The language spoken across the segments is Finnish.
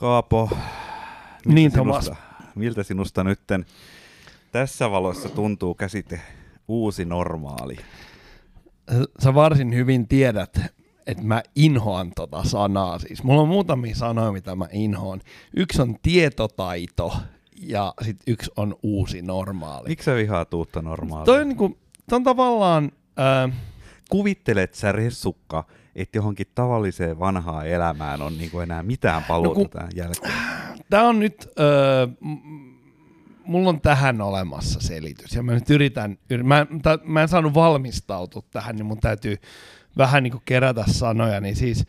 Kaapo, miltä Niin, sinusta, Thomas. miltä sinusta nytten tässä valossa tuntuu käsite uusi normaali? Sä varsin hyvin tiedät, että mä inhoan tota sanaa. Siis mulla on muutamia sanoja, mitä mä inhoan. Yksi on tietotaito ja sitten yksi on uusi normaali. Miksi sä vihaat uutta normaalia? Toi on, niinku, toi on tavallaan... Äh, Kuvittelet sä ressukka, että johonkin tavalliseen vanhaan elämään on niin enää mitään paluuta No no, kun- tämän jälkeen? Tämä on nyt, öö, mulla on tähän olemassa selitys ja mä nyt yritän, yr- mä, ta, mä en saanut valmistautua tähän, niin mun täytyy vähän niin kuin kerätä sanoja, niin siis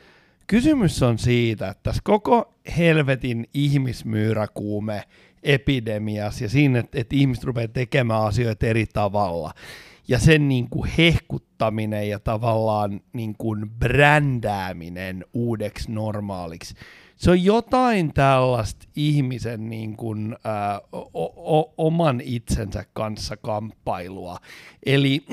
kysymys on siitä, että tässä koko helvetin ihmismyyräkuume epidemias ja siinä, että, että ihmiset rupeaa tekemään asioita eri tavalla ja sen niin kuin hehkuttaminen ja tavallaan niin kuin brändääminen uudeksi normaaliksi, se on jotain tällaista ihmisen niin kuin, ää, o- o- oman itsensä kanssa kamppailua. Eli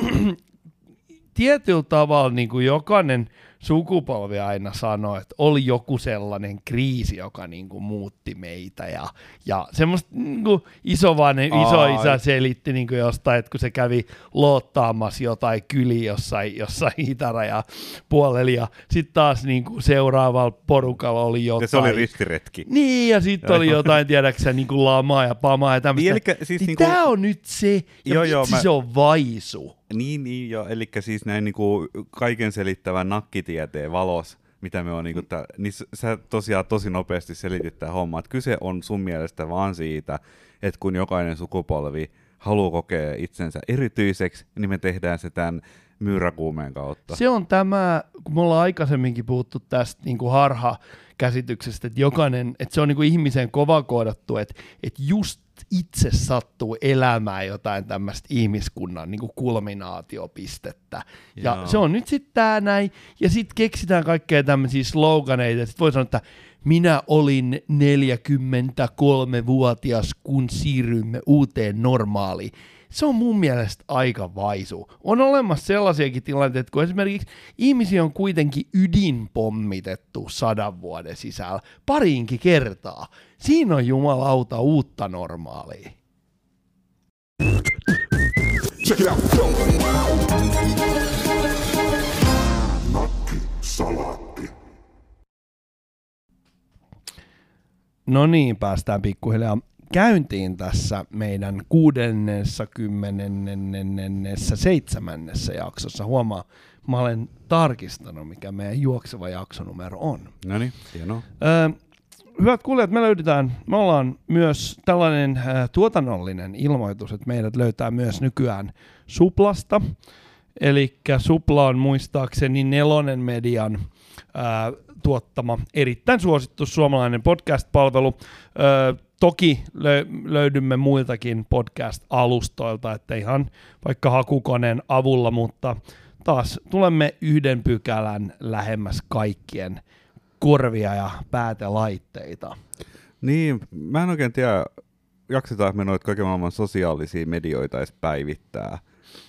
tietyllä tavalla niin kuin jokainen sukupolvi aina sanoi, että oli joku sellainen kriisi, joka niin kuin muutti meitä. Ja, ja semmoista niin kuin isoisä Ai. selitti niin kuin jostain, että kun se kävi loottaamassa jotain kyli jossain, jossain itäraja puolella, ja sitten taas niin kuin seuraavalla porukalla oli jotain. Ja se oli ristiretki. Niin, ja sitten oli jotain, tiedäksä, niin kuin lamaa ja pamaa ja tämmöistä. Niin, elikkä siis niin niinku- Tämä on nyt se, ja Joo, joo, mä- se on vaisu. Niin, niin jo, eli siis näin niinku kaiken selittävän nakkitieteen valos, mitä me on niinku, niin s- sä tosiaan tosi nopeasti selitit tämä homma, että kyse on sun mielestä vaan siitä, että kun jokainen sukupolvi haluaa kokea itsensä erityiseksi, niin me tehdään se tämän myyräkuumeen kautta. Se on tämä, kun me ollaan aikaisemminkin puhuttu tästä niin kuin harha-käsityksestä, että jokainen, että se on niin kuin ihmiseen kova koodattu, että, että just itse sattuu elämään jotain tämmöistä ihmiskunnan niin kuin kulminaatiopistettä. Ja Joo. se on nyt sitten tämä näin, ja sitten keksitään kaikkea tämmöisiä sloganeita, sitten voi sanoa, että minä olin 43-vuotias, kun siirryimme uuteen normaaliin. Se on mun mielestä aika vaisu. On olemassa sellaisiakin tilanteita, kun esimerkiksi ihmisiä on kuitenkin ydinpommitettu sadan vuoden sisällä pariinkin kertaa. Siinä on jumalauta uutta normaalia. Check it out. Salaatti. No niin, päästään pikkuhiljaa käyntiin tässä meidän 67. seitsemännessä jaksossa. Huomaa, mä olen tarkistanut, mikä meidän juokseva jaksonumero on. No niin, hienoa. Ö, hyvät kuulijat, me löydetään, me ollaan myös tällainen ö, tuotannollinen ilmoitus, että meidät löytää myös nykyään Suplasta. Eli Supla on muistaakseni Nelonen Median ää, tuottama erittäin suosittu suomalainen podcast-palvelu. Ö, toki lö- löydymme muiltakin podcast-alustoilta, että ihan vaikka hakukoneen avulla, mutta taas tulemme yhden pykälän lähemmäs kaikkien korvia ja päätelaitteita. Niin, mä en oikein tiedä, jaksetaan me noita kaiken maailman sosiaalisia medioita edes päivittää.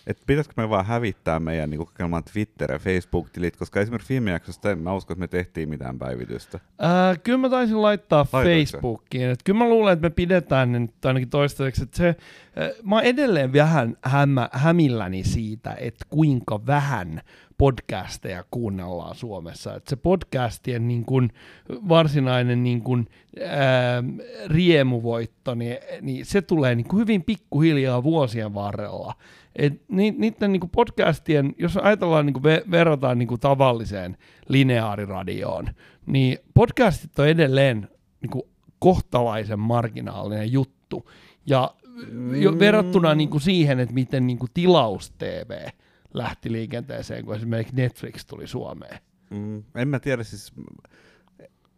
Et pitäisikö me vaan hävittää meidän niin kaiken maailman Twitter- ja Facebook-tilit, koska esimerkiksi viime jaksosta en mä usko, että me tehtiin mitään päivitystä. Ää, kyllä mä taisin laittaa Laitoitko? Facebookiin. Et kyllä mä luulen, että me pidetään ne nyt ainakin toistaiseksi. Että se, ää, mä oon edelleen vähän hämmä, hämilläni siitä, että kuinka vähän podcasteja kuunnellaan Suomessa. Että se podcastien niin kun, varsinainen niin kun, ää, riemuvoitto, niin, niin se tulee niin hyvin pikkuhiljaa vuosien varrella. Et ni, niiden niin podcastien, jos ajatellaan niin ve, verrataan niin tavalliseen lineaariradioon, niin podcastit on edelleen niin kuin kohtalaisen marginaalinen juttu. Ja jo verrattuna niin kuin siihen, että miten niin kuin tilaus-TV lähti liikenteeseen, kun esimerkiksi Netflix tuli Suomeen. Mm, en mä tiedä siis,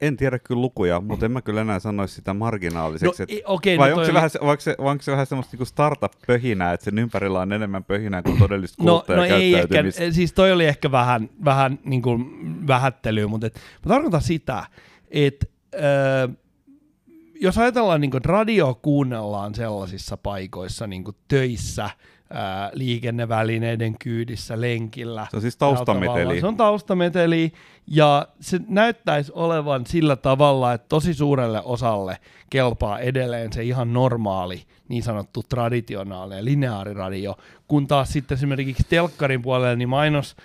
en tiedä kyllä lukuja, mutta en mä kyllä enää sanoisi sitä marginaaliseksi. No, et- i- okei, vai no onko, se vähän, vai, onko se, vai onko se vähän semmoista niinku startup-pöhinää, että sen ympärillä on enemmän pöhinää kuin todellista No, no ei ehkä, kuluttajakäyttäytymistä? siis toi oli ehkä vähän, vähän niin kuin vähättelyä, mutta et, mä tarkoitan sitä, että jos ajatellaan niin kuin, että radio kuunnellaan sellaisissa paikoissa niin kuin töissä, ää, liikennevälineiden kyydissä, lenkillä. Se on siis taustameteli. Se on taustameteli ja se näyttäisi olevan sillä tavalla, että tosi suurelle osalle kelpaa edelleen se ihan normaali, niin sanottu traditionaalinen lineaariradio, kun taas sitten esimerkiksi telkkarin puolella niin mainos,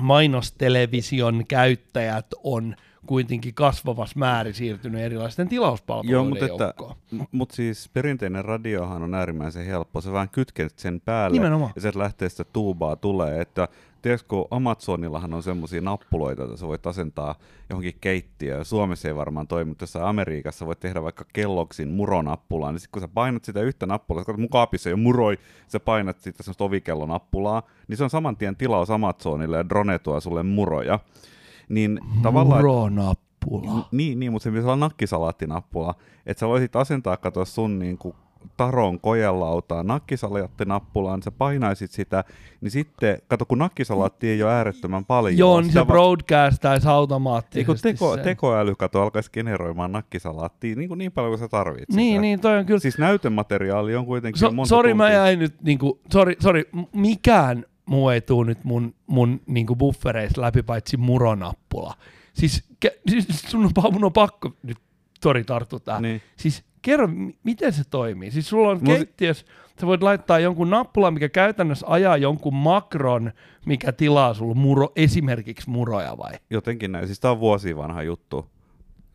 mainostelevision käyttäjät on kuitenkin kasvavassa määrin siirtynyt erilaisten Joo, tilauspalveluiden mutta, että, joukkoon. mut siis perinteinen radiohan on äärimmäisen helppo. Sä vaan kytket sen päälle Nimenomaan. ja sieltä lähtee sitä tuubaa tulee. Että tiedätkö, kun Amazonillahan on semmoisia nappuloita, joita sä voit asentaa johonkin keittiöön. Suomessa ei varmaan toimi, mutta jossain Amerikassa voit tehdä vaikka kelloksin muronappulaan. Niin sit kun sä painat sitä yhtä nappulaa, sä katsot, mun kaapissa jo muroi, sä painat sitä semmoista ovikellonappulaa, niin se on saman tien tilaus Amazonille ja drone tuo sulle muroja. Niin tavallaan... Muronappula. Niin, niin, mutta se pitäisi olla nakkisalaattinappula. Että sä voisit asentaa, kato sun niin kuin, taron kojelautaa nakkisalaattinappulaa, niin sä painaisit sitä, niin sitten, kato kun nakkisalaatti ei ole äärettömän paljon. Joo, niin se broadcastaisi Ei automaattisesti kun teko, sen. tekoäly kato alkaisi generoimaan nakkisalaattia niin, kuin niin paljon kuin sä tarvitset Niin, niin, toi on kyllä. Siis näytemateriaali on kuitenkin So, monta sori, mä jäin nyt niinku, sori, sori, m- mikään muu ei tuu nyt mun, mun niinku buffereista läpi, paitsi muronappula. Siis, ke, siis sun on, mun on pakko nyt, sori, tarttua tähän. Niin. Siis kerro, miten se toimii? Siis sulla on se- keittiössä, sä voit laittaa jonkun nappulan, mikä käytännössä ajaa jonkun makron, mikä tilaa sulla muro, esimerkiksi muroja vai? Jotenkin näin. Siis tää on vuosi vanha juttu.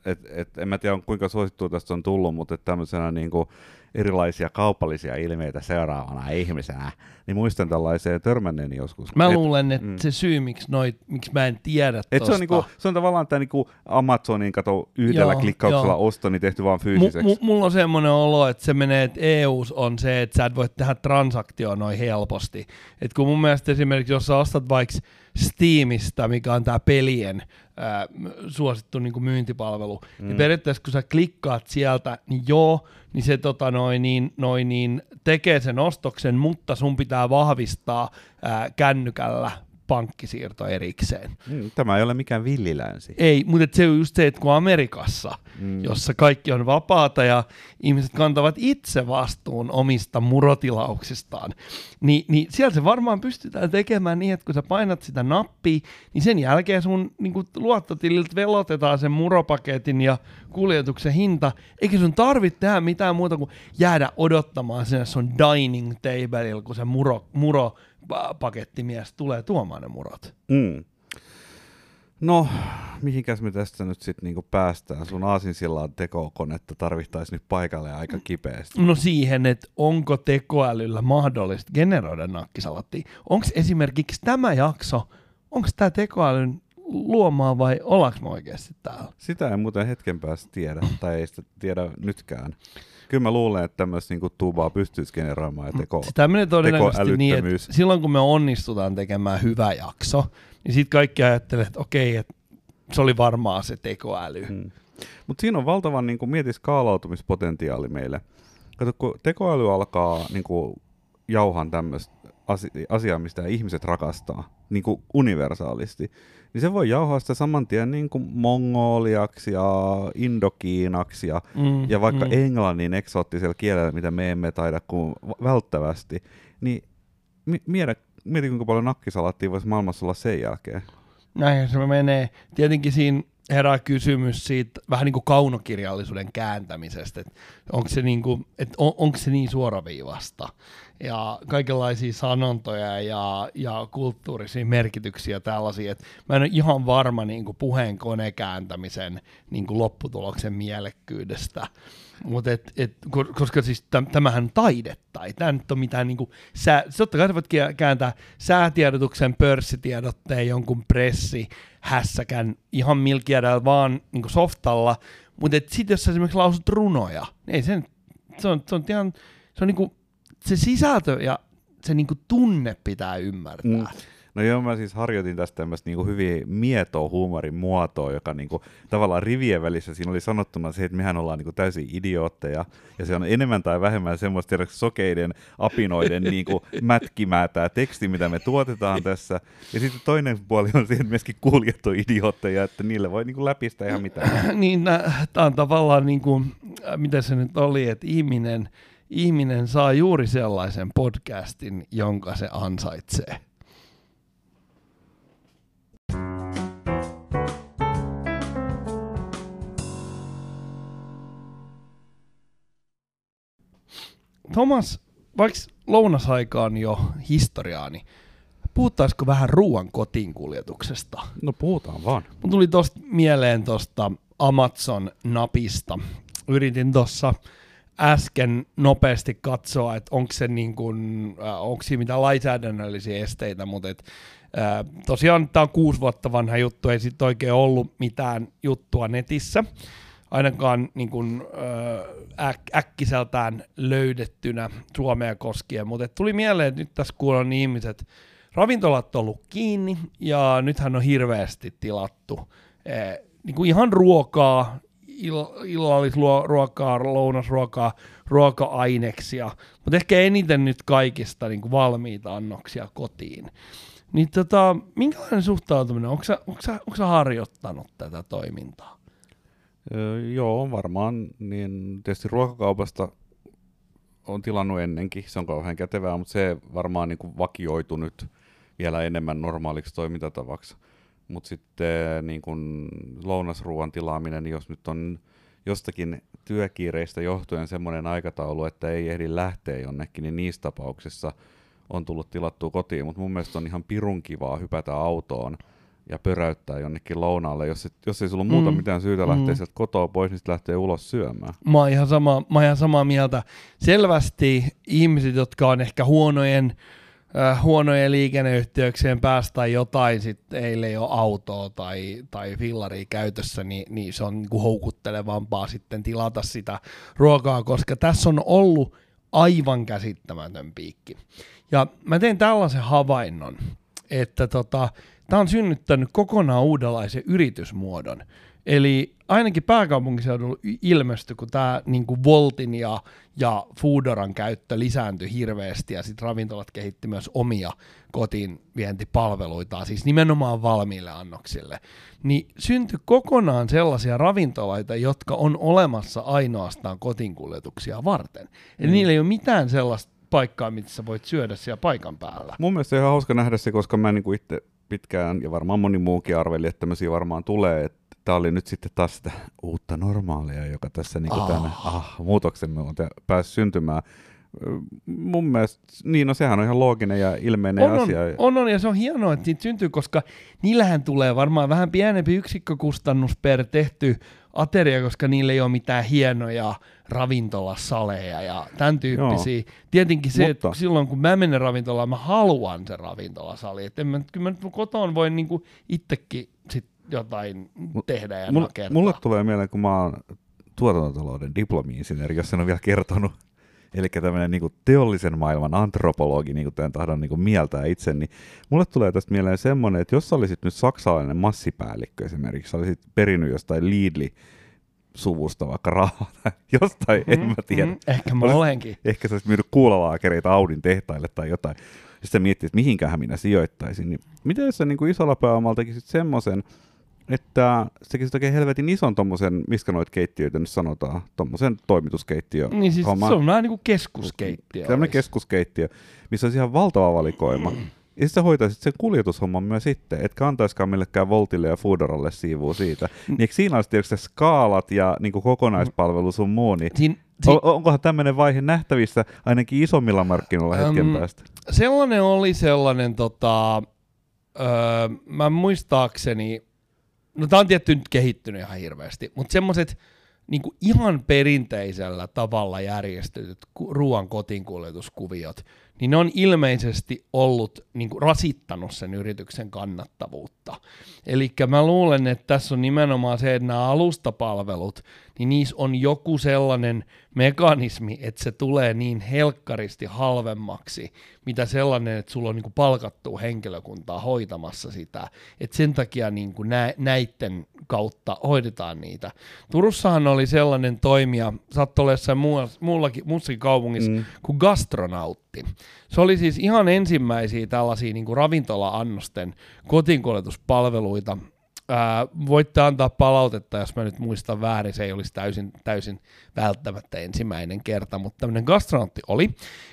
Et, et, en mä tiedä kuinka suosittua tästä on tullut, mutta tämmöisenä niinku erilaisia kaupallisia ilmeitä seuraavana ihmisenä, niin muistan tällaiseen törmänneeni joskus. Mä Et- luulen, että mm. se syy, miksi, noi, miksi mä en tiedä Et se, tosta. on niinku, se on tavallaan tämä niinku Amazonin kato yhdellä Joo, klikkauksella joo. osto, niin tehty vaan M- fyysiseksi. m- mulla on semmoinen olo, että se menee, että EUs on se, että sä et voi tehdä transaktioa noin helposti. Et kun mun mielestä esimerkiksi, jos sä ostat vaikka Steamista, mikä on tää pelien ää, m- suosittu niin kuin myyntipalvelu, mm. niin periaatteessa kun sä klikkaat sieltä, niin joo, niin se tota, noin, niin, noin, niin tekee sen ostoksen, mutta sun pitää vahvistaa ää, kännykällä pankkisiirto erikseen. Mm, Tämä ei ole mikään villilänsi. Ei, mutta se on just se, että kun Amerikassa, mm. jossa kaikki on vapaata ja ihmiset kantavat itse vastuun omista murotilauksistaan, niin, niin siellä se varmaan pystytään tekemään niin, että kun sä painat sitä nappia, niin sen jälkeen sun niin luottotililtä velotetaan sen muropaketin ja kuljetuksen hinta, eikä sun tarvitse tehdä mitään muuta kuin jäädä odottamaan sinne sun dining tableilla, kun se muro, muro pakettimies tulee tuomaan ne murot. Mm. No, mihinkäs me tästä nyt sitten niinku päästään? Sun aasinsillan tekokonetta tarvittaisiin nyt paikalle aika kipeästi. No siihen, että onko tekoälyllä mahdollista generoida nakkisalattia. Onko esimerkiksi tämä jakso, onko tämä tekoälyn luomaa vai ollaanko me oikeasti täällä? Sitä ei muuten hetken päästä tiedä, tai ei sitä tiedä nytkään. Kyllä mä luulen, että tämmöistä niinku tubaa pystyisi generoimaan ja teko. Sitä menee todennäköisesti niin, että silloin kun me onnistutaan tekemään hyvä jakso, niin sitten kaikki ajattelee, että okei, että se oli varmaan se tekoäly. Mm. Mutta siinä on valtavan niin mieti skaalautumispotentiaali meille. Kato, kun tekoäly alkaa niin kuin, jauhan tämmöistä asi- asiaa, mistä ihmiset rakastaa, niin kuin universaalisti, niin se voi jauhaa sitä saman tien niin kuin mongoliaksi ja indokiinaksi ja, Mm, ja vaikka mm. englannin eksoottisella kielellä, mitä me emme taida kuin välttävästi, niin mi- mieti, mieti kuinka paljon nakkisalattia voisi maailmassa olla sen jälkeen. Näin se menee. Tietenkin siinä herää kysymys siitä vähän niin kuin kaunokirjallisuuden kääntämisestä, että onko se, niin kuin, että on, onko se niin suoraviivasta ja kaikenlaisia sanontoja ja, ja kulttuurisia merkityksiä tällaisia, että mä en ole ihan varma niin kuin puheen konekääntämisen niin kuin lopputuloksen mielekkyydestä. Mut et, et, ko- koska siis täm, tämähän on taidetta, ei tämä nyt ole mitään niinku, sää, totta kai sä voit kääntää säätiedotuksen, pörssitiedotteen, jonkun pressi, hässäkän ihan milkiädällä vaan niinku softalla, mutta sitten jos sä esimerkiksi lausut runoja, niin ei sen, se on, se on ihan, se on niinku, se sisältö ja se niinku tunne pitää ymmärtää. Mm. No joo, mä siis harjoitin tästä tämmöistä niinku hyvin mietoa huumorin muotoa, joka niinku, tavallaan rivien välissä siinä oli sanottuna se, että mehän ollaan niinku täysin idiootteja, ja se on enemmän tai vähemmän semmoista tiedätkö, sokeiden apinoiden niinku mätkimää tämä teksti, mitä me tuotetaan tässä. Ja sitten toinen puoli on se, että myöskin kuulijat on idiootteja, että niille voi niinku läpistä ihan mitään. niin tämä on tavallaan niin kuin, mitä se nyt oli, että ihminen, ihminen saa juuri sellaisen podcastin, jonka se ansaitsee. Thomas, vaikka lounasaika on jo historiaa, niin puhuttaisiko vähän ruoan kotiinkuljetuksesta? No puhutaan vaan. Mun tuli tosta mieleen tosta Amazon-napista. Yritin tuossa äsken nopeasti katsoa, että onko se niin kuin, äh, onko siinä mitään lainsäädännöllisiä esteitä, mutta et, äh, tosiaan tämä on kuusi vuotta vanha juttu, ei sitten oikein ollut mitään juttua netissä, ainakaan niin kuin, äk- äkkiseltään löydettynä Suomea koskien, mutta tuli mieleen, että nyt tässä kuulen ihmiset, ravintolat on ollut kiinni ja nythän on hirveästi tilattu eh, niin kuin ihan ruokaa, ill- illallisruokaa, lounasruokaa, ruoka-aineksia, mutta ehkä eniten nyt kaikista niin kuin valmiita annoksia kotiin. Niin tota, minkälainen suhtautuminen, onko sä, onko, sä, sä harjoittanut tätä toimintaa? Joo, varmaan. Niin tietysti ruokakaupasta on tilannut ennenkin, se on kauhean kätevää, mutta se varmaan niin kuin vakioitu nyt vielä enemmän normaaliksi toimintatavaksi. Mutta sitten niin kun lounasruuan tilaaminen, jos nyt on jostakin työkiireistä johtuen semmoinen aikataulu, että ei ehdi lähteä jonnekin, niin niissä tapauksissa on tullut tilattua kotiin. Mutta mun mielestä on ihan pirun kivaa hypätä autoon ja pöräyttää jonnekin lounaalle. Jos, et, jos ei sulla ole muuta Mm. mitään syytä lähteä Mm. sieltä kotoa pois, niin lähtee ulos syömään. Mä oon ihan, sama, mä oon ihan samaa mieltä. Selvästi ihmiset, jotka on ehkä huonojen, äh, huonojen liikenneyhteyksien päästä tai jotain, sitten heillä ei ole autoa tai, tai fillaria käytössä, niin, niin se on niinku houkuttelevampaa sitten tilata sitä ruokaa, koska tässä on ollut aivan käsittämätön piikki. Ja mä tein tällaisen havainnon, että tota, tämä on synnyttänyt kokonaan uudenlaisen yritysmuodon. Eli ainakin pääkaupunkiseudulla ilmestyi, kun tämä niinku Voltin ja, ja Foodoran käyttö lisääntyi hirveästi ja sitten ravintolat kehitti myös omia kotiin vientipalveluitaan, siis nimenomaan valmiille annoksille, niin syntyi kokonaan sellaisia ravintoloita, jotka on olemassa ainoastaan kotinkuljetuksia varten. Eli Mm. niillä ei ole mitään sellaista paikkaa, missä sä voit syödä siellä paikan päällä. Mun mielestä on ihan hauska nähdä se, koska mä niin itse pitkään ja varmaan moni muukin arveli, että tämmöisiä varmaan tulee. Että tämä oli nyt sitten taas sitä uutta normaalia, joka tässä niin kuin Ah. tänne ah, muutoksemme on päässyt syntymään. Mun mielestä, niin no sehän on ihan looginen ja ilmeinen On, asia. on, on, ja se on hienoa, että niitä syntyy, koska niillähän tulee varmaan vähän pienempi yksikkökustannus per tehty ateria, koska niillä ei ole mitään hienoja ravintolasaleja ja tämän tyyppisiä. Joo. Tietenkin se, että Mutta- silloin kun mä menen ravintolaan, mä haluan sen ravintolasali. Että mä, kyllä mä nyt kotoon voin niinku itsekin sit jotain tehdä ja Mulle, nakertaa. mulle tulee mieleen, kun mä oon tuotantotalouden diplomi-insinööri, jos en ole vielä kertonut, eli tämmöinen niin teollisen maailman antropologi, niin kuin tämän tahdon niin kuin mieltää itse, niin mulle tulee tästä mieleen semmoinen, että jos sä olisit nyt saksalainen massipäällikkö esimerkiksi, sä olisit perinnyt jostain Lidli suvusta vaikka rahaa tai jostain, en mä tiedä. Mm, ehkä olenkin. Ehkä sä olisit myynyt kuulalaakereita Audin tehtaille tai jotain. Sitten miettii, että mihinkähän minä sijoittaisin. Niin miten jos sä niin kuin isolla pääomalla tekisit semmoisen, että sä tekisit oikein helvetin ison tommosen, miskä noita keittiöitä nyt sanotaan, tommosen toimituskeittiö. Niin siis homma. se on vähän niin kuin keskuskeittiö. Tämmöinen olisi. keskuskeittiö, missä olisi ihan valtava valikoima. Ja sitten hoitaisit sen kuljetushomman myös sitten, etkä antaiskaan millekään Voltille ja Foodoralle siivua siitä. Mm. Niin eikö siinä olisi tietysti skaalat ja niin kuin kokonaispalvelu sun muu, niin Siin, si- O- onkohan tämmöinen vaihe nähtävissä ainakin isommilla markkinoilla hetken Äm, päästä? sellainen oli sellainen, tota, öö, mä muistaakseni, no tää on tietty nyt kehittynyt ihan hirveästi, mutta semmoiset niinku ihan perinteisellä tavalla järjestetyt ruoan kotiinkuljetuskuviot, niin ne on ilmeisesti ollut niinku rasittanut sen yrityksen kannattavuutta. Eli mä luulen, että tässä on nimenomaan se, että nämä alustapalvelut, niin niissä on joku sellainen mekanismi, että se tulee niin helkkaristi halvemmaksi, mitä sellainen, että sulla on niinku palkattua henkilökuntaa hoitamassa sitä. Että sen takia niinku nä- näiden kautta hoidetaan niitä. Turussahan oli sellainen toimija, saattoi olla jossain muullakin, muussakin kaupungissa, mm. kuin gastronautti. Se oli siis ihan ensimmäisiä tällaisia niin kuin ravintola-annosten kotiinkuljetuspalveluita, ää, voitte antaa palautetta, jos mä nyt muistan väärin, se ei olisi täysin, täysin välttämättä ensimmäinen kerta, mutta tämmöinen gastronautti oli.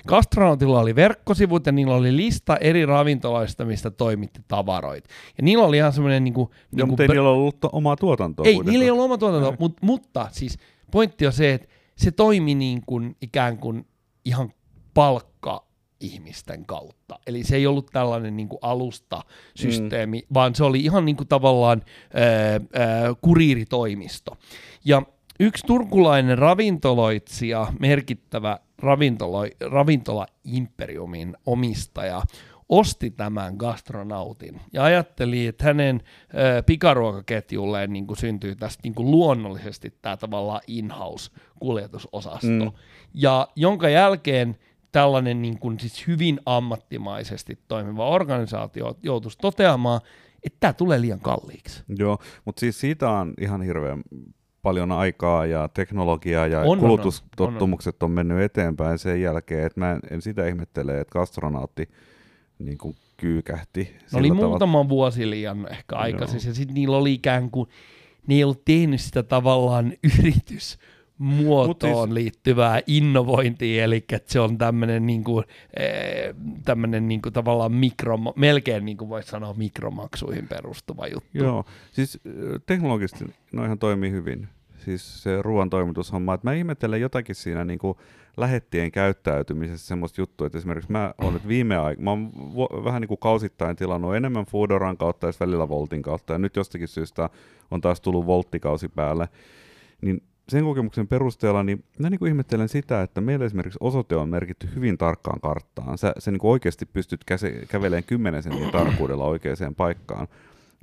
Gastronautilla oli verkkosivut ja niillä oli lista eri ravintoloista, mistä toimitti tavaroita. Ja niillä oli ihan semmoinen niinku, Joo, niinku mutta ei niillä ollut omaa tuotantoa ei, kuitenkaan. niillä ei ollut oma tuotanto, mut, mutta siis pointti on se, että se toimi niin kuin ikään kuin ihan palkka ihmisten kautta. Eli se ei ollut tällainen niin kuin alusta-systeemi, mm. vaan se oli ihan niin kuin tavallaan ää, ää, kuriiritoimisto. Ja yksi turkulainen ravintoloitsija, merkittävä ravintolo, ravintola-imperiumin omistaja, osti tämän gastronautin ja ajatteli, että hänen ö, pikaruokaketjulleen niin kuin syntyy tästä niin kuin luonnollisesti tämä tavallaan in-house kuljetusosasto, mm. ja jonka jälkeen tällainen niin kuin siis hyvin ammattimaisesti toimiva organisaatio joutuisi toteamaan, että tämä tulee liian kalliiksi. Joo, mutta siis siitä on ihan hirveän paljon aikaa ja teknologiaa ja On, on, on. kulutustottumukset on, mennyt eteenpäin sen jälkeen, että mä en, en sitä ihmettele, että astronautti niin kuin kyykähti. Ne sillä oli tavalla. muutama vuosi liian ehkä aikaisin, ja sitten niillä oli ikään kuin, ne ei ollut tehnyt sitä tavallaan yritysmuotoon Mut siis- liittyvää innovointia, eli että se on tämmöinen niinku, eh, tämmönen niinku tavallaan mikro, melkein niin kuin voisi sanoa mikromaksuihin perustuva juttu. Joo, siis ö, teknologisesti noihan toimii hyvin. Siis se ruoan toimitushomma, että mä ihmettelen jotakin siinä niin kuin lähettien käyttäytymisessä semmoista juttua, että esimerkiksi mä nyt viime aikoina, mä oon vähän niin kuin kausittain tilannut enemmän Foodoran kautta ja välillä Voltin kautta, ja nyt jostakin syystä on taas tullut Volttikausi päälle, niin sen kokemuksen perusteella, niin mä niin kuin ihmettelen sitä, että meillä esimerkiksi osoite on merkitty hyvin tarkkaan karttaan. Sä, sä niin kuin oikeasti pystyt käse, kävelemään 10 sentin tarkkuudella oikeaan paikkaan.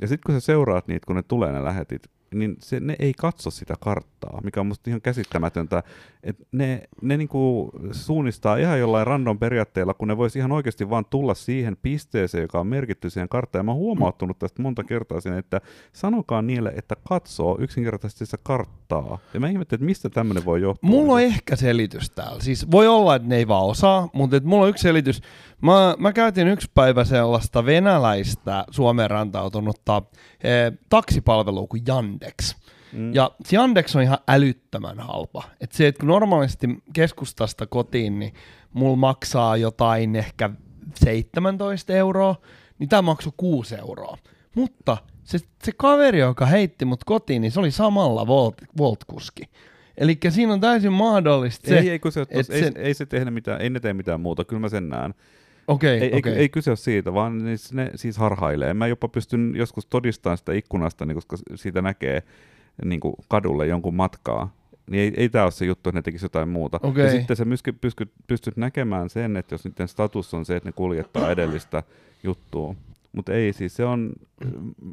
Ja sitten kun sä seuraat niitä, kun ne tulee ne lähetit, niin se, ne ei katso sitä karttaa, mikä on musta ihan käsittämätöntä. Et ne ne niinku suunnistaa ihan jollain random periaatteella, kun ne voisi ihan oikeasti vaan tulla siihen pisteeseen, joka on merkitty siihen karttaan. Ja mä oon huomauttanut tästä monta kertaa sen, että sanokaa niille, että katsoo yksinkertaisesti sitä karttaa. Ja mä ihmettelen, että mistä tämmöinen voi johtua. Mulla on ehkä selitys täällä. Siis voi olla, että ne ei vaan osaa, mutta mulla on yksi selitys. Mä, mä käytin yksi päivä sellaista venäläistä Suomeen rantautunutta eh, taksipalvelua kuin Yandex. Mm. Ja se Yandex on ihan älyttömän halpa. Et se, että kun normaalisti keskustasta kotiin, niin mulla maksaa jotain ehkä 17 euroa, niin tämä maksoi 6 euroa. Mutta se, se kaveri, joka heitti mut kotiin, niin se oli samalla Volt, Volt-kuski. Eli siinä on täysin mahdollista se, ei, ei, kyse, et ei, se- ei, se tehdä mitään, ei ne tee mitään muuta, kyllä mä sen näen. Okei, Ei, okei. ei, ei kyse ole siitä, vaan ne, ne siis harhailee. Mä jopa pystyn joskus todistamaan sitä ikkunasta, niin koska siitä näkee niin kuin kadulle jonkun matkaa. Niin ei, ei tämä ole se juttu, että ne tekisi jotain muuta. Okei. Ja sitten sä mysky, pystyt, pystyt näkemään sen, että jos niiden status on se, että ne kuljettaa edellistä juttua. Mutta ei siis, se on,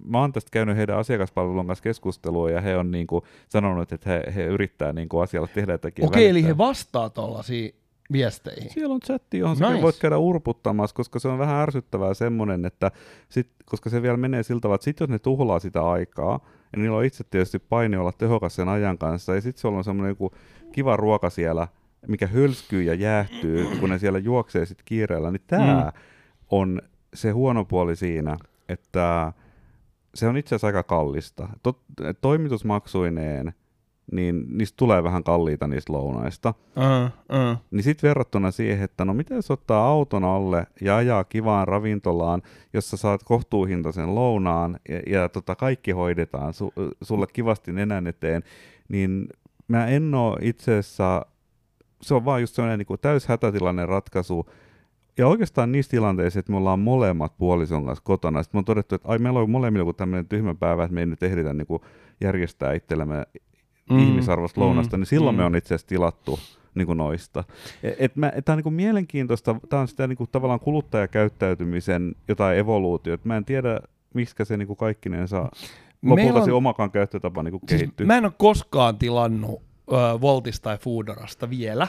mä oon tästä käynyt heidän asiakaspalvelun kanssa keskustelua ja he on niinku sanonut, että he, he yrittää niinku asialle tehdä jotakin. Okei, eli välittää. he vastaa tuollaisiin viesteihin. Siellä on chatti, johon nice. Sä voit käydä urputtamassa, koska se on vähän ärsyttävää semmoinen, että sit, koska se vielä menee siltä tavalla, että sit jos ne tuhlaa sitä aikaa, ja niillä on itse tietysti paini olla tehokas sen ajan kanssa, ja sitten se on semmoinen joku kiva ruoka siellä, mikä hölskyy ja jäähtyy, kun ne siellä juoksee sit kiireellä, niin tämä Mm. on se huono puoli siinä, että se on itse asiassa aika kallista. Tot, toimitusmaksuineen, niin niistä tulee vähän kalliita niistä lounaista. Uh, uh. Niin sitten verrattuna siihen, että no mitä jos ottaa auton alle ja ajaa kivaan ravintolaan, jossa saat kohtuuhintaisen lounaan ja, ja tota, kaikki hoidetaan su, sulle kivasti nenän eteen, niin mä en oo itse asiassa, se on vaan just sellainen niin täys hätätilanne ratkaisu, ja oikeastaan niissä tilanteissa, että me ollaan molemmat puolison kanssa kotona, sitten me on todettu, että ai meillä on molemmilla joku tämmöinen tyhmä päivä, että me ei nyt ehditä niin järjestää itsellemme Mm, mm, ihmisarvoista lounasta, mm, niin silloin mm. me on itse asiassa tilattu niin kuin noista. Et, et mä, et tää on niin kuin mielenkiintoista, tämä on sitä niin kuin tavallaan kuluttajakäyttäytymisen jotain evoluutiota. Mä en tiedä, miksi se niin kuin kaikkinensa lopulta on- se omakaan käyttötapa niin kuin Siis kehittyy. mä en ole koskaan tilannut ö, Voltista tai Foodorasta vielä.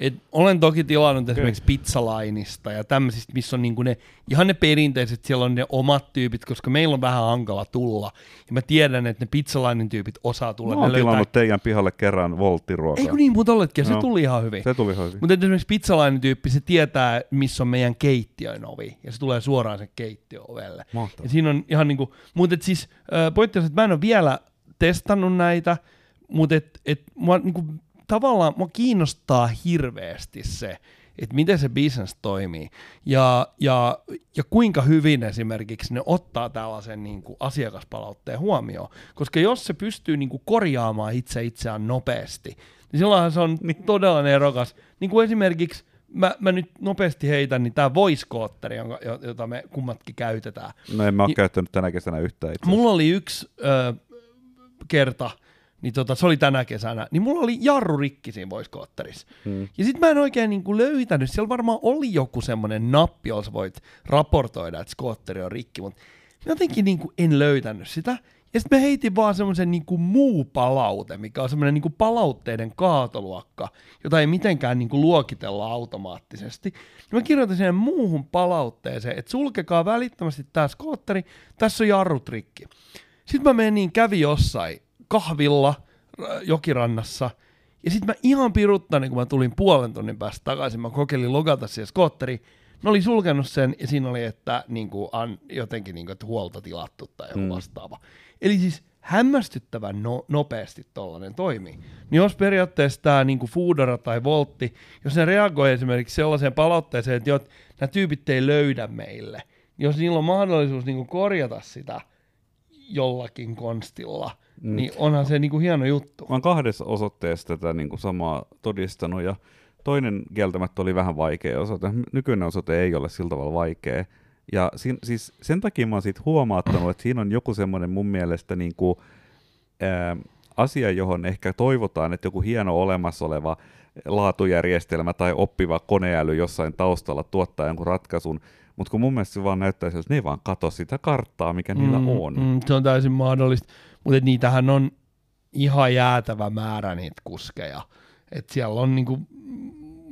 Et olen toki tilannut esimerkiksi pizzalainista ja tämmöisistä, missä on niinku ne, ihan ne perinteiset, siellä on ne omat tyypit, koska meillä on vähän hankala tulla. Ja mä tiedän, että ne pizzalainin tyypit osaa tulla. Mä ne oon löytää- tilannut teidän pihalle kerran volttiruokaa. Ei kun niin, mutta oletkin, se Joo. tuli ihan hyvin. Se tuli hyvin. Mutta esimerkiksi pizzalainen tyyppi, se tietää, missä on meidän keittiön ovi, ja se tulee suoraan sen keittiön ovelle. Mahtavaa. Ja siinä on ihan niinku, mutta et siis äh, pointti on, se, että mä en ole vielä testannut näitä, mutta et, et mua niinku, tavallaan mua kiinnostaa hirveästi se, että miten se business toimii ja, ja, ja kuinka hyvin esimerkiksi ne ottaa tällaisen niin kuin asiakaspalautteen huomioon. Koska jos se pystyy niin kuin korjaamaan itse itseään nopeasti, niin silloinhan se on niin. todella nerokas. Niin kuin esimerkiksi, mä, mä nyt nopeasti heitän, niin tämä voice jonka, jota me kummatkin käytetään. No en mä ole Ni- käyttänyt tänä kesänä yhtään itse. Mulla oli yksi ö, kerta, niin tota, se oli tänä kesänä, niin mulla oli jarru rikki siinä voice Hmm. ja sit mä en oikein niinku löytänyt, siellä varmaan oli joku semmonen nappi, jossa voit raportoida, että skootteri on rikki, mutta jotenkin niinku en löytänyt sitä. Ja sitten mä heitin vaan semmoisen niinku muu palaute, mikä on semmoinen niinku palautteiden kaatoluokka, jota ei mitenkään niinku luokitella automaattisesti. Niin mä kirjoitin sinne muuhun palautteeseen, että sulkekaa välittömästi tämä skootteri, tässä on jarrut rikki. Sitten mä menin, kävi jossain kahvilla jokirannassa, ja sitten mä ihan piruttanin, kun mä tulin puolen tunnin päästä takaisin, mä kokeilin logata siihen skootteri, ne oli sulkenut sen, ja siinä oli, että niin kuin, an, jotenkin niin kuin, että huolta tilattu tai joku Mm. vastaava. Eli siis hämmästyttävän no, nopeasti tollainen toimii. Niin jos periaatteessa tämä niin Foodora tai Voltti, jos ne reagoi esimerkiksi sellaiseen palautteeseen, että jot, nämä tyypit ei löydä meille, niin jos niillä on mahdollisuus niin kuin korjata sitä jollakin konstilla, niin onhan se niin kuin hieno juttu. Mä oon kahdessa osoitteessa tätä niin kuin samaa todistanut ja toinen kieltämättä oli vähän vaikea osoite. Nykyinen osoite ei ole sillä tavalla vaikea. Ja siin, siis sen takia mä oon siitä huomauttanut, että siinä on joku semmoinen mun mielestä niin kuin, ää, asia, johon ehkä toivotaan, että joku hieno olemassa oleva laatujärjestelmä tai oppiva koneäly jossain taustalla tuottaa jonkun ratkaisun, mutta kun mun mielestä se vaan näyttää siltä, että ne ei vaan kato sitä karttaa, mikä niillä on. Mm, se on täysin mahdollista, mutta niitähän on ihan jäätävä määrä niitä kuskeja. Et siellä on niinku,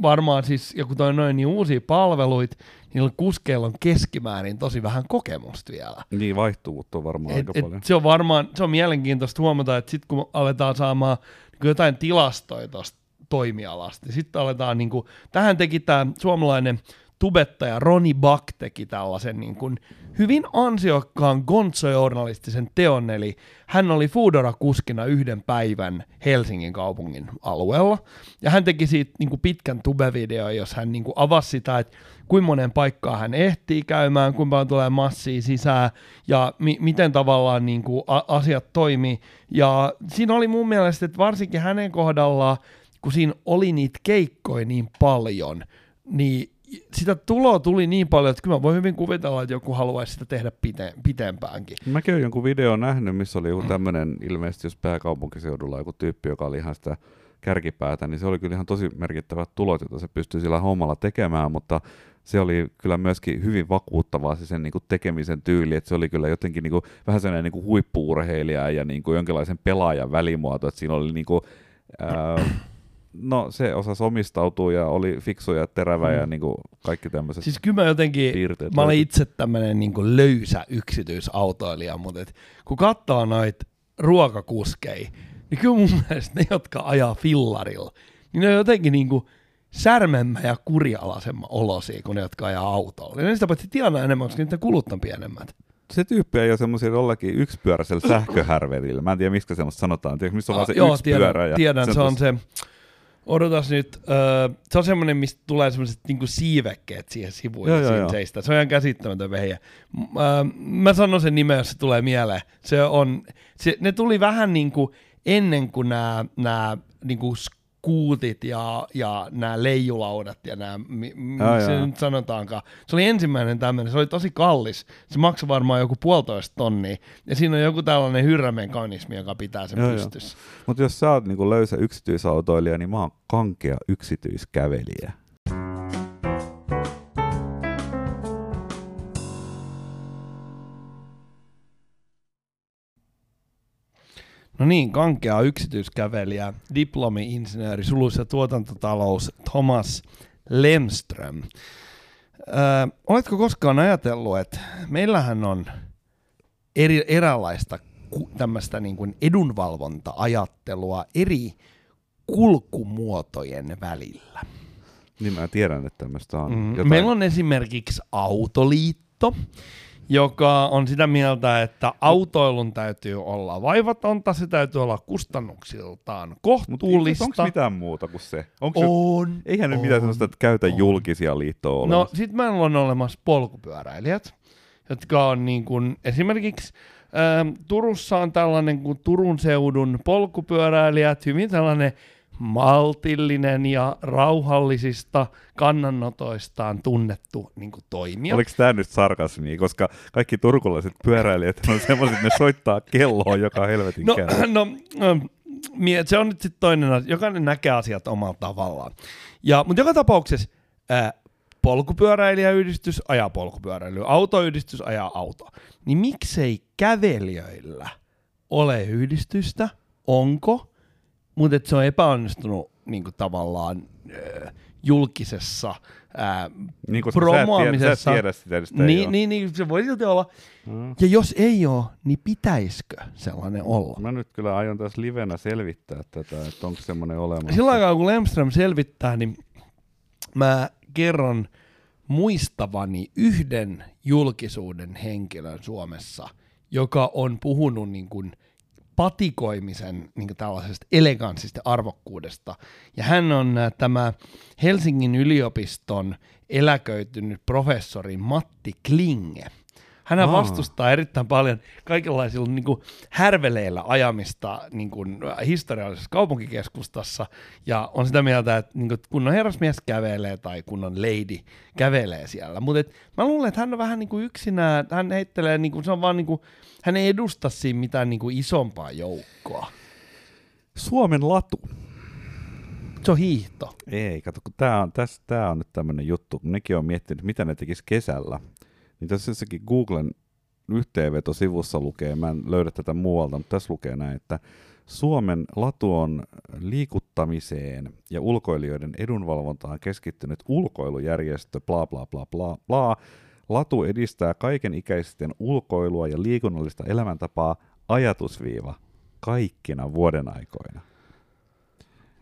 varmaan siis, ja kun toi noin niin uusia palveluita, niillä kuskeilla on keskimäärin tosi vähän kokemusta vielä. Niin, vaihtuvuutta on varmaan Et, aika et paljon. se on varmaan, se on mielenkiintoista huomata, että sitten kun aletaan saamaan niin jotain tilastoja tuosta toimialasta, niin sitten aletaan, niin kuin, tähän teki tämä suomalainen tubettaja Roni Buck teki tällaisen niin kuin, hyvin ansiokkaan gonzo-journalistisen teon, eli hän oli Foodora-kuskina yhden päivän Helsingin kaupungin alueella, ja hän teki siitä niin kuin pitkän tube-video, jos hän niin kuin avasi sitä, että kuinka monen paikkaa hän ehtii käymään, kuinka paljon tulee massia sisään, ja mi- miten tavallaan niin kuin a- asiat toimii, ja siinä oli mun mielestä, että varsinkin hänen kohdallaan, kun siinä oli niitä keikkoja niin paljon, niin sitä tuloa tuli niin paljon, että kyllä mä voin hyvin kuvitella, että joku haluaisi sitä tehdä pite- pitempäänkin. Mäkin olen jonkun videon nähnyt, missä oli joku tämmöinen, ilmeisesti jos pääkaupunkiseudulla joku tyyppi, joka oli ihan sitä kärkipäätä, niin se oli kyllä ihan tosi merkittävät tulot, joita se pystyi sillä hommalla tekemään, mutta se oli kyllä myöskin hyvin vakuuttavaa se sen niin kuin tekemisen tyyli, että se oli kyllä jotenkin niin kuin, vähän sellainen niin kuin huippuurheilija ja niin kuin jonkinlaisen pelaajan välimuoto, että siinä oli niin kuin, ää, no se osasi omistautua ja oli fiksu ja terävä ja niin kuin kaikki tämmöiset Siis kyllä mä jotenkin, piirteet. mä olen itse tämmöinen niin löysä yksityisautoilija, mutta et, kun katsoo noita ruokakuskei, niin kyllä mun mielestä ne, jotka ajaa fillarilla, niin ne on jotenkin niin kuin särmemmä ja kurialaisemman olosia kuin ne, jotka ajaa autolla. Ja ne sitä paitsi tienaa enemmän, koska niiden kulut on pienemmät. se tyyppi ei ole semmoisella jollakin yksipyöräisellä sähköhärvelillä. Mä en tiedä, mistä semmoista sanotaan. Tiedätkö, missä on vaan se Ah, Joo, yksi tiedän, pyörä. Ja tiedän se on se, odotas nyt, öö, se on semmoinen, mistä tulee semmoiset niinku siivekkeet siihen sivuun Joo, ja joo, seistä. Se on ihan käsittämätön vehjä. M- öö, mä sanon sen nimen, jos se tulee mieleen. Se on, se, ne tuli vähän niin kuin ennen kuin nämä, nämä niin kuin skuutit ja, ja nämä leijulaudat ja nämä, mi, mi, Joo, se nyt sanotaankaan. Se oli ensimmäinen tämmöinen, se oli tosi kallis. Se maksoi varmaan joku puolitoista tonnia. Ja siinä on joku tällainen hyrrämekanismi, joka pitää sen joo. pystyssä. Mutta jos sä oot niinku löysä yksityisautoilija, niin mä oon kankea yksityiskävelijä. No niin, kankea yksityiskävelijä, diplomi-insinööri, suluissa tuotantotalous Thomas Lemström. Öö, oletko koskaan ajatellut, että meillähän on eri, eräänlaista tämmöistä niin kuin edunvalvonta-ajattelua eri kulkumuotojen välillä. Niin mä tiedän, että tämmöistä on. Mm. Jotain. Meillä on esimerkiksi Autoliitto, joka on sitä mieltä, että autoilun täytyy olla vaivatonta, se täytyy olla kustannuksiltaan Mutta kohtuullista. onko mitään muuta kuin se? Onko se On. eihän nyt on, mitään sellaista, että käytä on. julkisia liittoa No olemassa. sit meillä on olemassa polkupyöräilijät, jotka on niin kuin esimerkiksi ähm, Turussa on tällainen kuin Turun seudun polkupyöräilijät, hyvin tällainen maltillinen ja rauhallisista kannanotoistaan tunnettu niin kuin toimija. Oliko tämä nyt sarkasmia, koska kaikki turkulaiset pyöräilijät on semmoiset, ne soittaa kelloa joka helvetin No, kerran. no, no se on nyt sitten toinen asia. Jokainen näkee asiat omalla tavallaan. Ja, mutta joka tapauksessa ää, polkupyöräilijäyhdistys ajaa polkupyöräilyä, autoyhdistys ajaa autoa. Niin miksei kävelijöillä ole yhdistystä? Onko? Mutta se on epäonnistunut niin kuin tavallaan ää, julkisessa ää, Niin, koska sä et, tiedä, sä promoamisessa. et tiedä sitä, niin, niin, niin, se voi silti olla. Mm. Ja jos ei ole, niin pitäisikö sellainen olla? Mä nyt kyllä aion tässä livenä selvittää tätä, että onko semmoinen olemassa. Sillä aikaa kun Lemström selvittää, niin mä kerron muistavani yhden julkisuuden henkilön Suomessa, joka on puhunut niin kuin patikoimisen niin tällaisesta eleganssista arvokkuudesta. Ja hän on äh, tämä Helsingin yliopiston eläköitynyt professori Matti Klinge. Hän Aa. vastustaa erittäin paljon kaikenlaisilla niin kuin härveleillä ajamista niin kuin historiallisessa kaupunkikeskustassa ja on sitä mieltä, että niin kuin, kunnon herrasmies kävelee tai kunnon lady kävelee siellä. Mutta mä luulen, että hän on vähän niin kuin yksinään, hän heittelee, niin kuin, se on vaan niin kuin, hän ei edusta siinä mitään niin kuin isompaa joukkoa. Suomen latu. Se on hiihto. Ei, kato, kun tää on, tässä, tää on nyt tämmöinen juttu, nekin on miettinyt, mitä ne tekis kesällä. Niin tässä jossakin Googlen yhteenvetosivussa lukee, mä en löydä tätä muualta, mutta tässä lukee näin, että Suomen latu on liikuttamiseen ja ulkoilijoiden edunvalvontaan keskittynyt ulkoilujärjestö, bla bla bla bla bla. Latu edistää kaiken ikäisten ulkoilua ja liikunnallista elämäntapaa ajatusviiva kaikkina vuoden aikoina.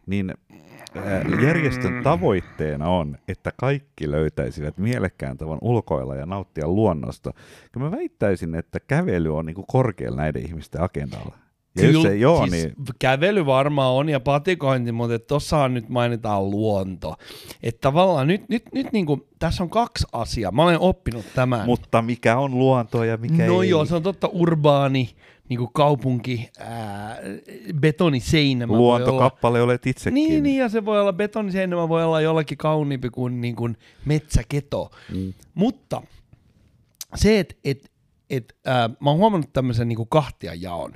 Niin ää, järjestön tavoitteena on, että kaikki löytäisivät mielekkään tavan ulkoilla ja nauttia luonnosta. Ja mä väittäisin, että kävely on niinku korkealla näiden ihmisten agendalla. Ja jos ei ole, siis niin Kävely varmaan on ja patikointi, mutta tossahan nyt mainitaan luonto. Että tavallaan nyt, nyt, nyt niinku, tässä on kaksi asiaa. Mä olen oppinut tämän. mutta mikä on luontoa ja mikä no ei. joo, se on totta urbaani, niinku kaupunki, ää, betoniseinämä voi olla. Luontokappale olet itsekin. Niin, niin, ja se voi olla betoniseinämä, voi olla jollakin kauniimpi kuin, niin kuin metsäketo. Mm. Mutta se, että et, et, mä oon huomannut tämmöisen niin kahtia jaon.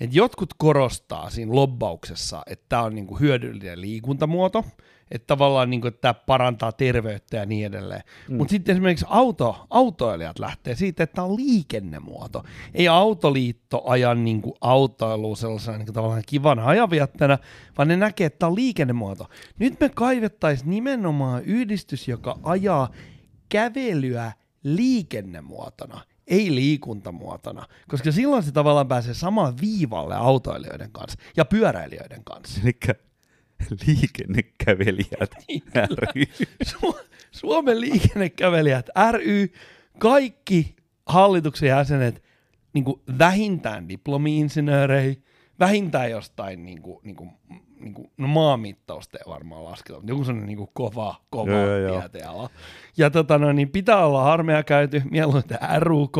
Että jotkut korostaa siinä lobbauksessa, että tämä on niin kuin hyödyllinen liikuntamuoto, että tavallaan niin kuin, että tämä parantaa terveyttä ja niin edelleen. Mm. Mutta sitten esimerkiksi auto, autoilijat lähtee siitä, että tämä on liikennemuoto. Ei autoliitto aja niin kuin autoilua sellaisena niin kuin tavallaan kivana ajanviettänä, vaan ne näkee, että tämä on liikennemuoto. Nyt me kaivettaisiin nimenomaan yhdistys, joka ajaa kävelyä liikennemuotona, ei liikuntamuotona, koska silloin se tavallaan pääsee samaan viivalle autoilijoiden kanssa ja pyöräilijöiden kanssa. Eli liikennekävelijät ry. Su- Suomen liikennekävelijät ry, kaikki hallituksen jäsenet niin kuin vähintään diplomi-insinöörejä, vähintään jostain niin kuin, niin kuin, niin kuin, no maamittausta ei varmaan lasketa, mutta joku sellainen niin kuin kova, kova Joo, joo, joo. tieteala. Ja tota, no, niin pitää olla armeija käyty, mieluiten RUK,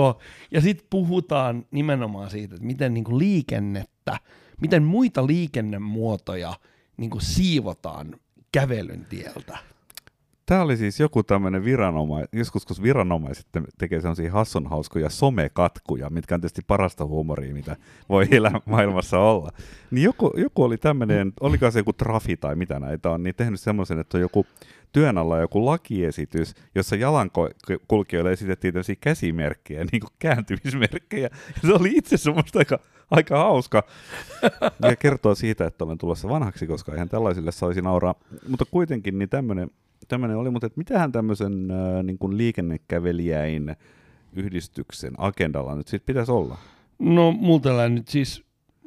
ja sitten puhutaan nimenomaan siitä, että miten niin kuin liikennettä, miten muita liikennemuotoja niin kuin siivotaan kävelyn tieltä. Tämä oli siis joku tämmöinen viranomais, joskus kun viranomaiset te- tekee sellaisia hassunhauskoja somekatkuja, mitkä on tietysti parasta huumoria, mitä voi elää maailmassa olla. Niin joku, joku oli tämmöinen, olikohan se joku trafi tai mitä näitä on, niin tehnyt semmoisen, että on joku työn alla joku lakiesitys, jossa jalankulkijoille esitettiin tämmöisiä käsimerkkejä, niin kuin kääntymismerkkejä. Ja se oli itse semmoista aika, aika hauska. Ja kertoo siitä, että olen tulossa vanhaksi, koska eihän tällaisille saisi nauraa. Mutta kuitenkin niin tämmöinen, tämmöinen oli, mutta mitähän tämmöisen äh, niin kuin liikennekävelijäin yhdistyksen agendalla nyt sitten pitäisi olla? No mulla nyt siis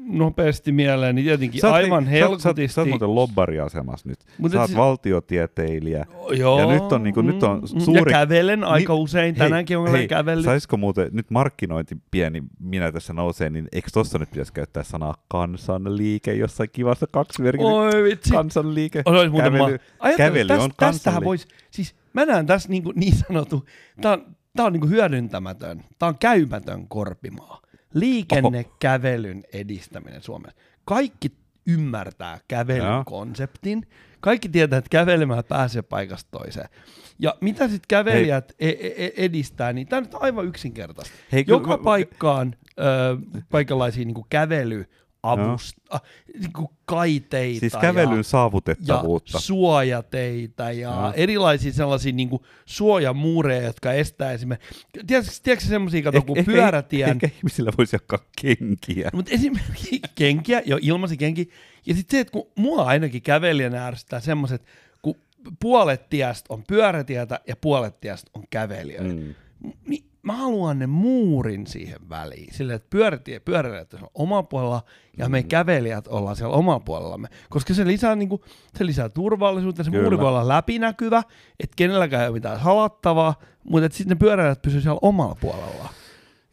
nopeasti mieleen, niin tietenkin Sä oot aivan niin- sä. Sä, oot muuten lobbariasemassa nyt. Mut sä oot siis- valtiotieteilijä. Joo. Ja nyt on, niin kuin, nyt on mm, suuri... Ja kävelen aika Niin- usein, hei, tänäänkin olen hei, kävellyt. Saisiko muuten, nyt markkinointi pieni minä tässä nousee, niin eikö tossa nyt pitäisi käyttää sanaa kansanliike jossain kivassa kaksi Oi vitsi. Kansanliike. Olisi muuten kävely, ma- Ajattele, kävely tästä, on tästähän vois, siis mä näen tässä niin, kuin niin sanottu, tää on, tää on niin kuin hyödyntämätön, tää on käymätön korpimaa. Liikennekävelyn edistäminen Suomessa. Kaikki ymmärtää kävelyn konseptin. Kaikki tietää, että kävelemällä pääsee paikasta toiseen. Ja mitä sitten kävelijät e- e- e- edistää, niin tämä on aivan yksinkertaista. Hei, Joka paikkaan ö, kaikenlaisia niin kävelyavusta, niin kaiteita Siis ja kävelyn ja saavutettavuutta. suojateita ja Joo. erilaisia sellaisia niin kuin suojamuureja, jotka estää esimerkiksi, tiedätkö, tiedätkö semmoisia, kato, Eh- kun ehkä- pyörätien, Ehkä ihmisillä voisi jakaa kenkiä. mutta esimerkiksi kenkiä, jo ilmaisia kenkiä, ja sitten se, että kun mua ainakin kävelijänä ärsyttää semmoiset, kun puolet tiestä on pyörätietä ja puolet tiestä on kävelijöitä, Mm. niin mä haluan ne muurin siihen väliin, silleen, että pyörätie, pyöräilijät on omalla puolella ja Mm. me kävelijät ollaan siellä omalla puolellamme, koska se lisää, niin kuin, se lisää turvallisuutta, se Kyllä. muuri voi olla läpinäkyvä, että kenelläkään ei ole mitään salattavaa, mutta sitten ne pyöräilijät pysyvät siellä omalla puolella.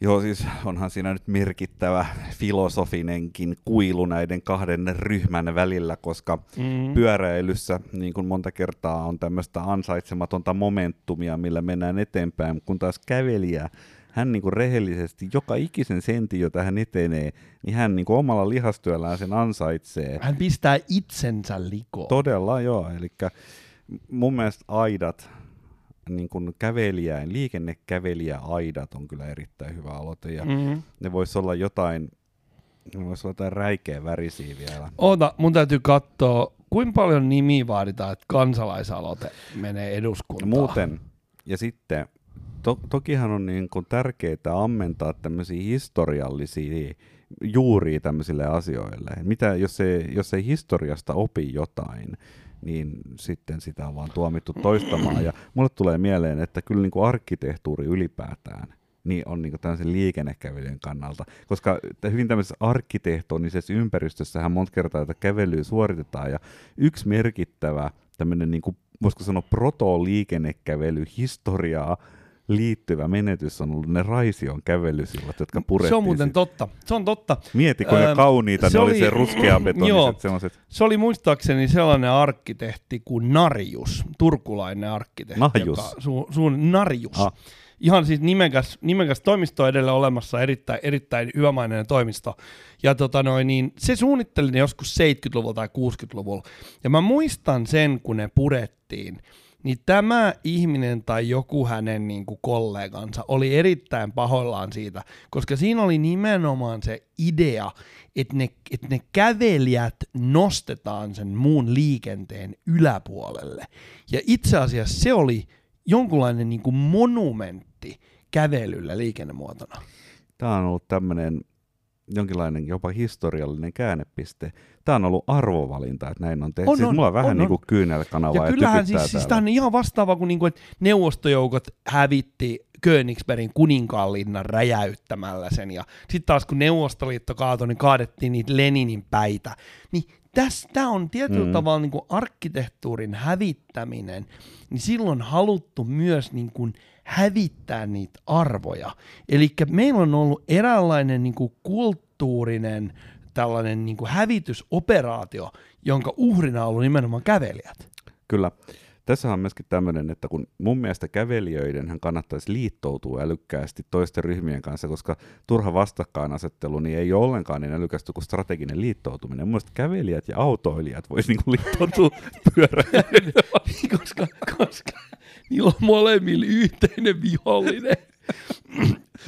Joo, siis onhan siinä nyt merkittävä filosofinenkin kuilu näiden kahden ryhmän välillä, koska Mm. pyöräilyssä niin kuin monta kertaa on tämmöistä ansaitsematonta momentumia, millä mennään eteenpäin, kun taas kävelijä, hän niin kuin rehellisesti joka ikisen sentin, jota hän etenee, niin hän niin kuin omalla lihastyöllään sen ansaitsee. Hän pistää itsensä likoon. Todella joo, eli mun mielestä aidat, niin kuin kävelijäin, liikennekävelijäaidat on kyllä erittäin hyvä aloite, ja Mm. ne voisi olla jotain, ne voisi olla jotain räikeä värisiä vielä. Oota, mun täytyy katsoa, kuinka paljon nimiä vaaditaan, että kansalaisaloite menee eduskuntaan. Muuten, ja sitten, to, tokihan on niin kuin tärkeää ammentaa tämmöisiä historiallisia juuria tämmöisille asioille. Mitä, jos ei, jos ei historiasta opi jotain, niin sitten sitä on vaan tuomittu toistamaan. Ja mulle tulee mieleen, että kyllä niin kuin arkkitehtuuri ylipäätään niin on niin tämmöisen liikennekävelyn kannalta. Koska hyvin tämmöisessä arkkitehtonisessa ympäristössähän monta kertaa tätä kävelyä suoritetaan. Ja yksi merkittävä tämmöinen, niin kuin, voisiko sanoa, proto-liikennekävely historiaa liittyvä menetys on ollut ne Raision kävelysillat, jotka purettiin. Se on muuten sit- totta. Se on totta. Mieti, kuinka Öö, kauniita se ne oli, oli- se ruskeabetoniset Joo. semmoiset. Se oli muistaakseni sellainen arkkitehti kuin Narjus, turkulainen arkkitehti. Nahjus. Joka, su, su, Narjus. Ah. Ihan siis nimekäs, nimekäs toimisto edelleen olemassa, erittäin, erittäin hyvämainen toimisto. Ja tota noin, niin se suunnitteli ne joskus 70-luvulla tai 60-luvulla. Ja mä muistan sen, kun ne purettiin, niin tämä ihminen tai joku hänen niin kuin kollegansa oli erittäin pahoillaan siitä, koska siinä oli nimenomaan se idea, että ne, että ne kävelijät nostetaan sen muun liikenteen yläpuolelle. Ja itse asiassa se oli jonkunlainen niin kuin monumentti kävelyllä liikennemuotona. Tämä on ollut tämmöinen jonkinlainen jopa historiallinen käännepiste. Tämä on ollut arvovalinta, että näin on tehty. On, siis on, mulla on vähän on, niin kuin kyynelkanava Ja ja kyllähän siis, siis tämä on ihan vastaava kuin, niinku, että neuvostojoukot hävitti Königsbergin kuninkaanlinnan räjäyttämällä sen. Ja sitten taas kun Neuvostoliitto kaatoi, niin kaadettiin niitä Leninin päitä. Niin tämä on tietyllä mm. tavalla niin kuin arkkitehtuurin hävittäminen, niin silloin haluttu myös niin kuin hävittää niitä arvoja. Eli meillä on ollut eräänlainen niin kuin kulttuurinen tällainen niin kuin hävitysoperaatio, jonka uhrina on ollut nimenomaan kävelijät. Kyllä. Tässä on myöskin tämmöinen, että kun mun mielestä kävelijöiden hän kannattaisi liittoutua älykkäästi toisten ryhmien kanssa, koska turha vastakkainasettelu niin ei ole ollenkaan niin älykästä kuin strateginen liittoutuminen. Mun mielestä kävelijät ja autoilijat voisi niinku liittoutua pyöräilyyn. koska, koska niillä on molemmilla yhteinen vihollinen.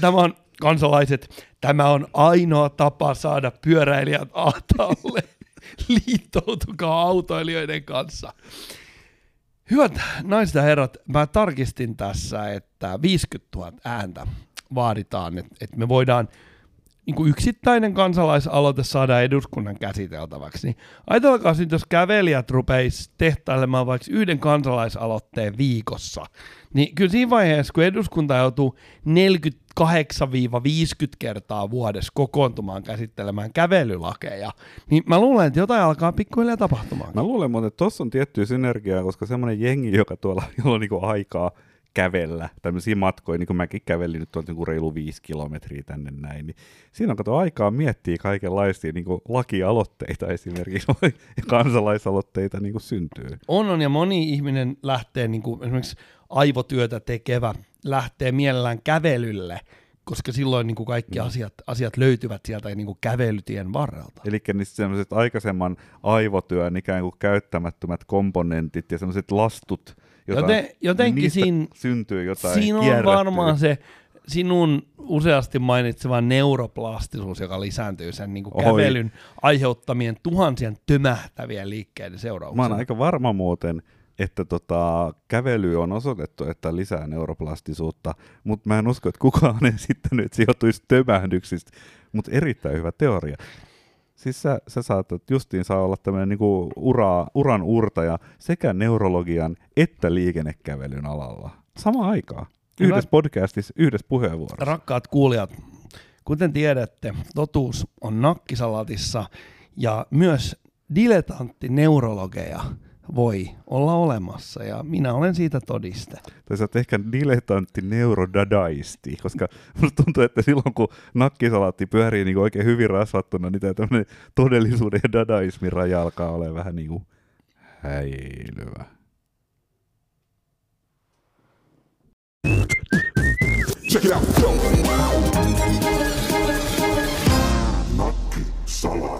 Tämä on, kansalaiset, tämä on ainoa tapa saada pyöräilijät ahtaalle. Liittoutukaa autoilijoiden kanssa. Hyvät naiset ja herrat, mä tarkistin tässä, että 50 000 ääntä vaaditaan, että, että me voidaan niin kuin yksittäinen kansalaisaloite saada eduskunnan käsiteltäväksi. Niin ajatelkaa nyt, jos kävelijät rupeisi tehtailemaan vaikka yhden kansalaisaloitteen viikossa, niin kyllä siinä vaiheessa, kun eduskunta joutuu 48-50 kertaa vuodessa kokoontumaan käsittelemään kävelylakeja, niin mä luulen, että jotain alkaa pikkuhiljaa tapahtumaan. Mä luulen että tuossa on tiettyä synergiaa, koska semmoinen jengi, joka tuolla, jolla on niinku aikaa kävellä, tämmöisiä matkoja, niin kuin mäkin kävelin nyt tuolta niin reilu viisi kilometriä tänne näin, niin siinä on kato aikaa miettiä kaikenlaisia niin kuin lakialoitteita esimerkiksi, ja kansalaisaloitteita niin kuin syntyy. On, on, ja moni ihminen lähtee, niin kuin esimerkiksi aivotyötä tekevä, lähtee mielellään kävelylle, koska silloin niin kuin kaikki mm. asiat, asiat löytyvät sieltä niin kuin kävelytien varrelta. Eli niistä sellaiset aikaisemman aivotyön ikään kuin käyttämättömät komponentit ja sellaiset lastut, jota, Joten, jotenkin siinä, syntyy jotain siinä on varmaan se sinun useasti mainitseva neuroplastisuus, joka lisääntyy sen niin kuin kävelyn aiheuttamien tuhansien tömähtävien liikkeiden seurauksena. Mä oon aika varma muuten, että tota, kävely on osoitettu, että lisää neuroplastisuutta, mutta mä en usko, että kukaan on esittänyt, että se joutuisi tömähdyksistä, mutta erittäin hyvä teoria. Siis sä, sä saatat justiin saa olla tämmöinen niinku ura, uran urtaja sekä neurologian että liikennekävelyn alalla. Sama aikaa. Yhdessä podcastissa, yhdessä puheenvuorossa. Rakkaat kuulijat, kuten tiedätte, totuus on nakkisalatissa ja myös diletantti neurologeja voi olla olemassa ja minä olen siitä todiste. Tai sä oot ehkä dilettantti neurodadaisti, koska musta tuntuu, että silloin kun nakkisalaatti pyörii niin oikein hyvin rasvattuna, niin tämä todellisuuden ja dadaismin raja alkaa olla vähän niin kuin häilyvä. Check it out. Nakkisalat.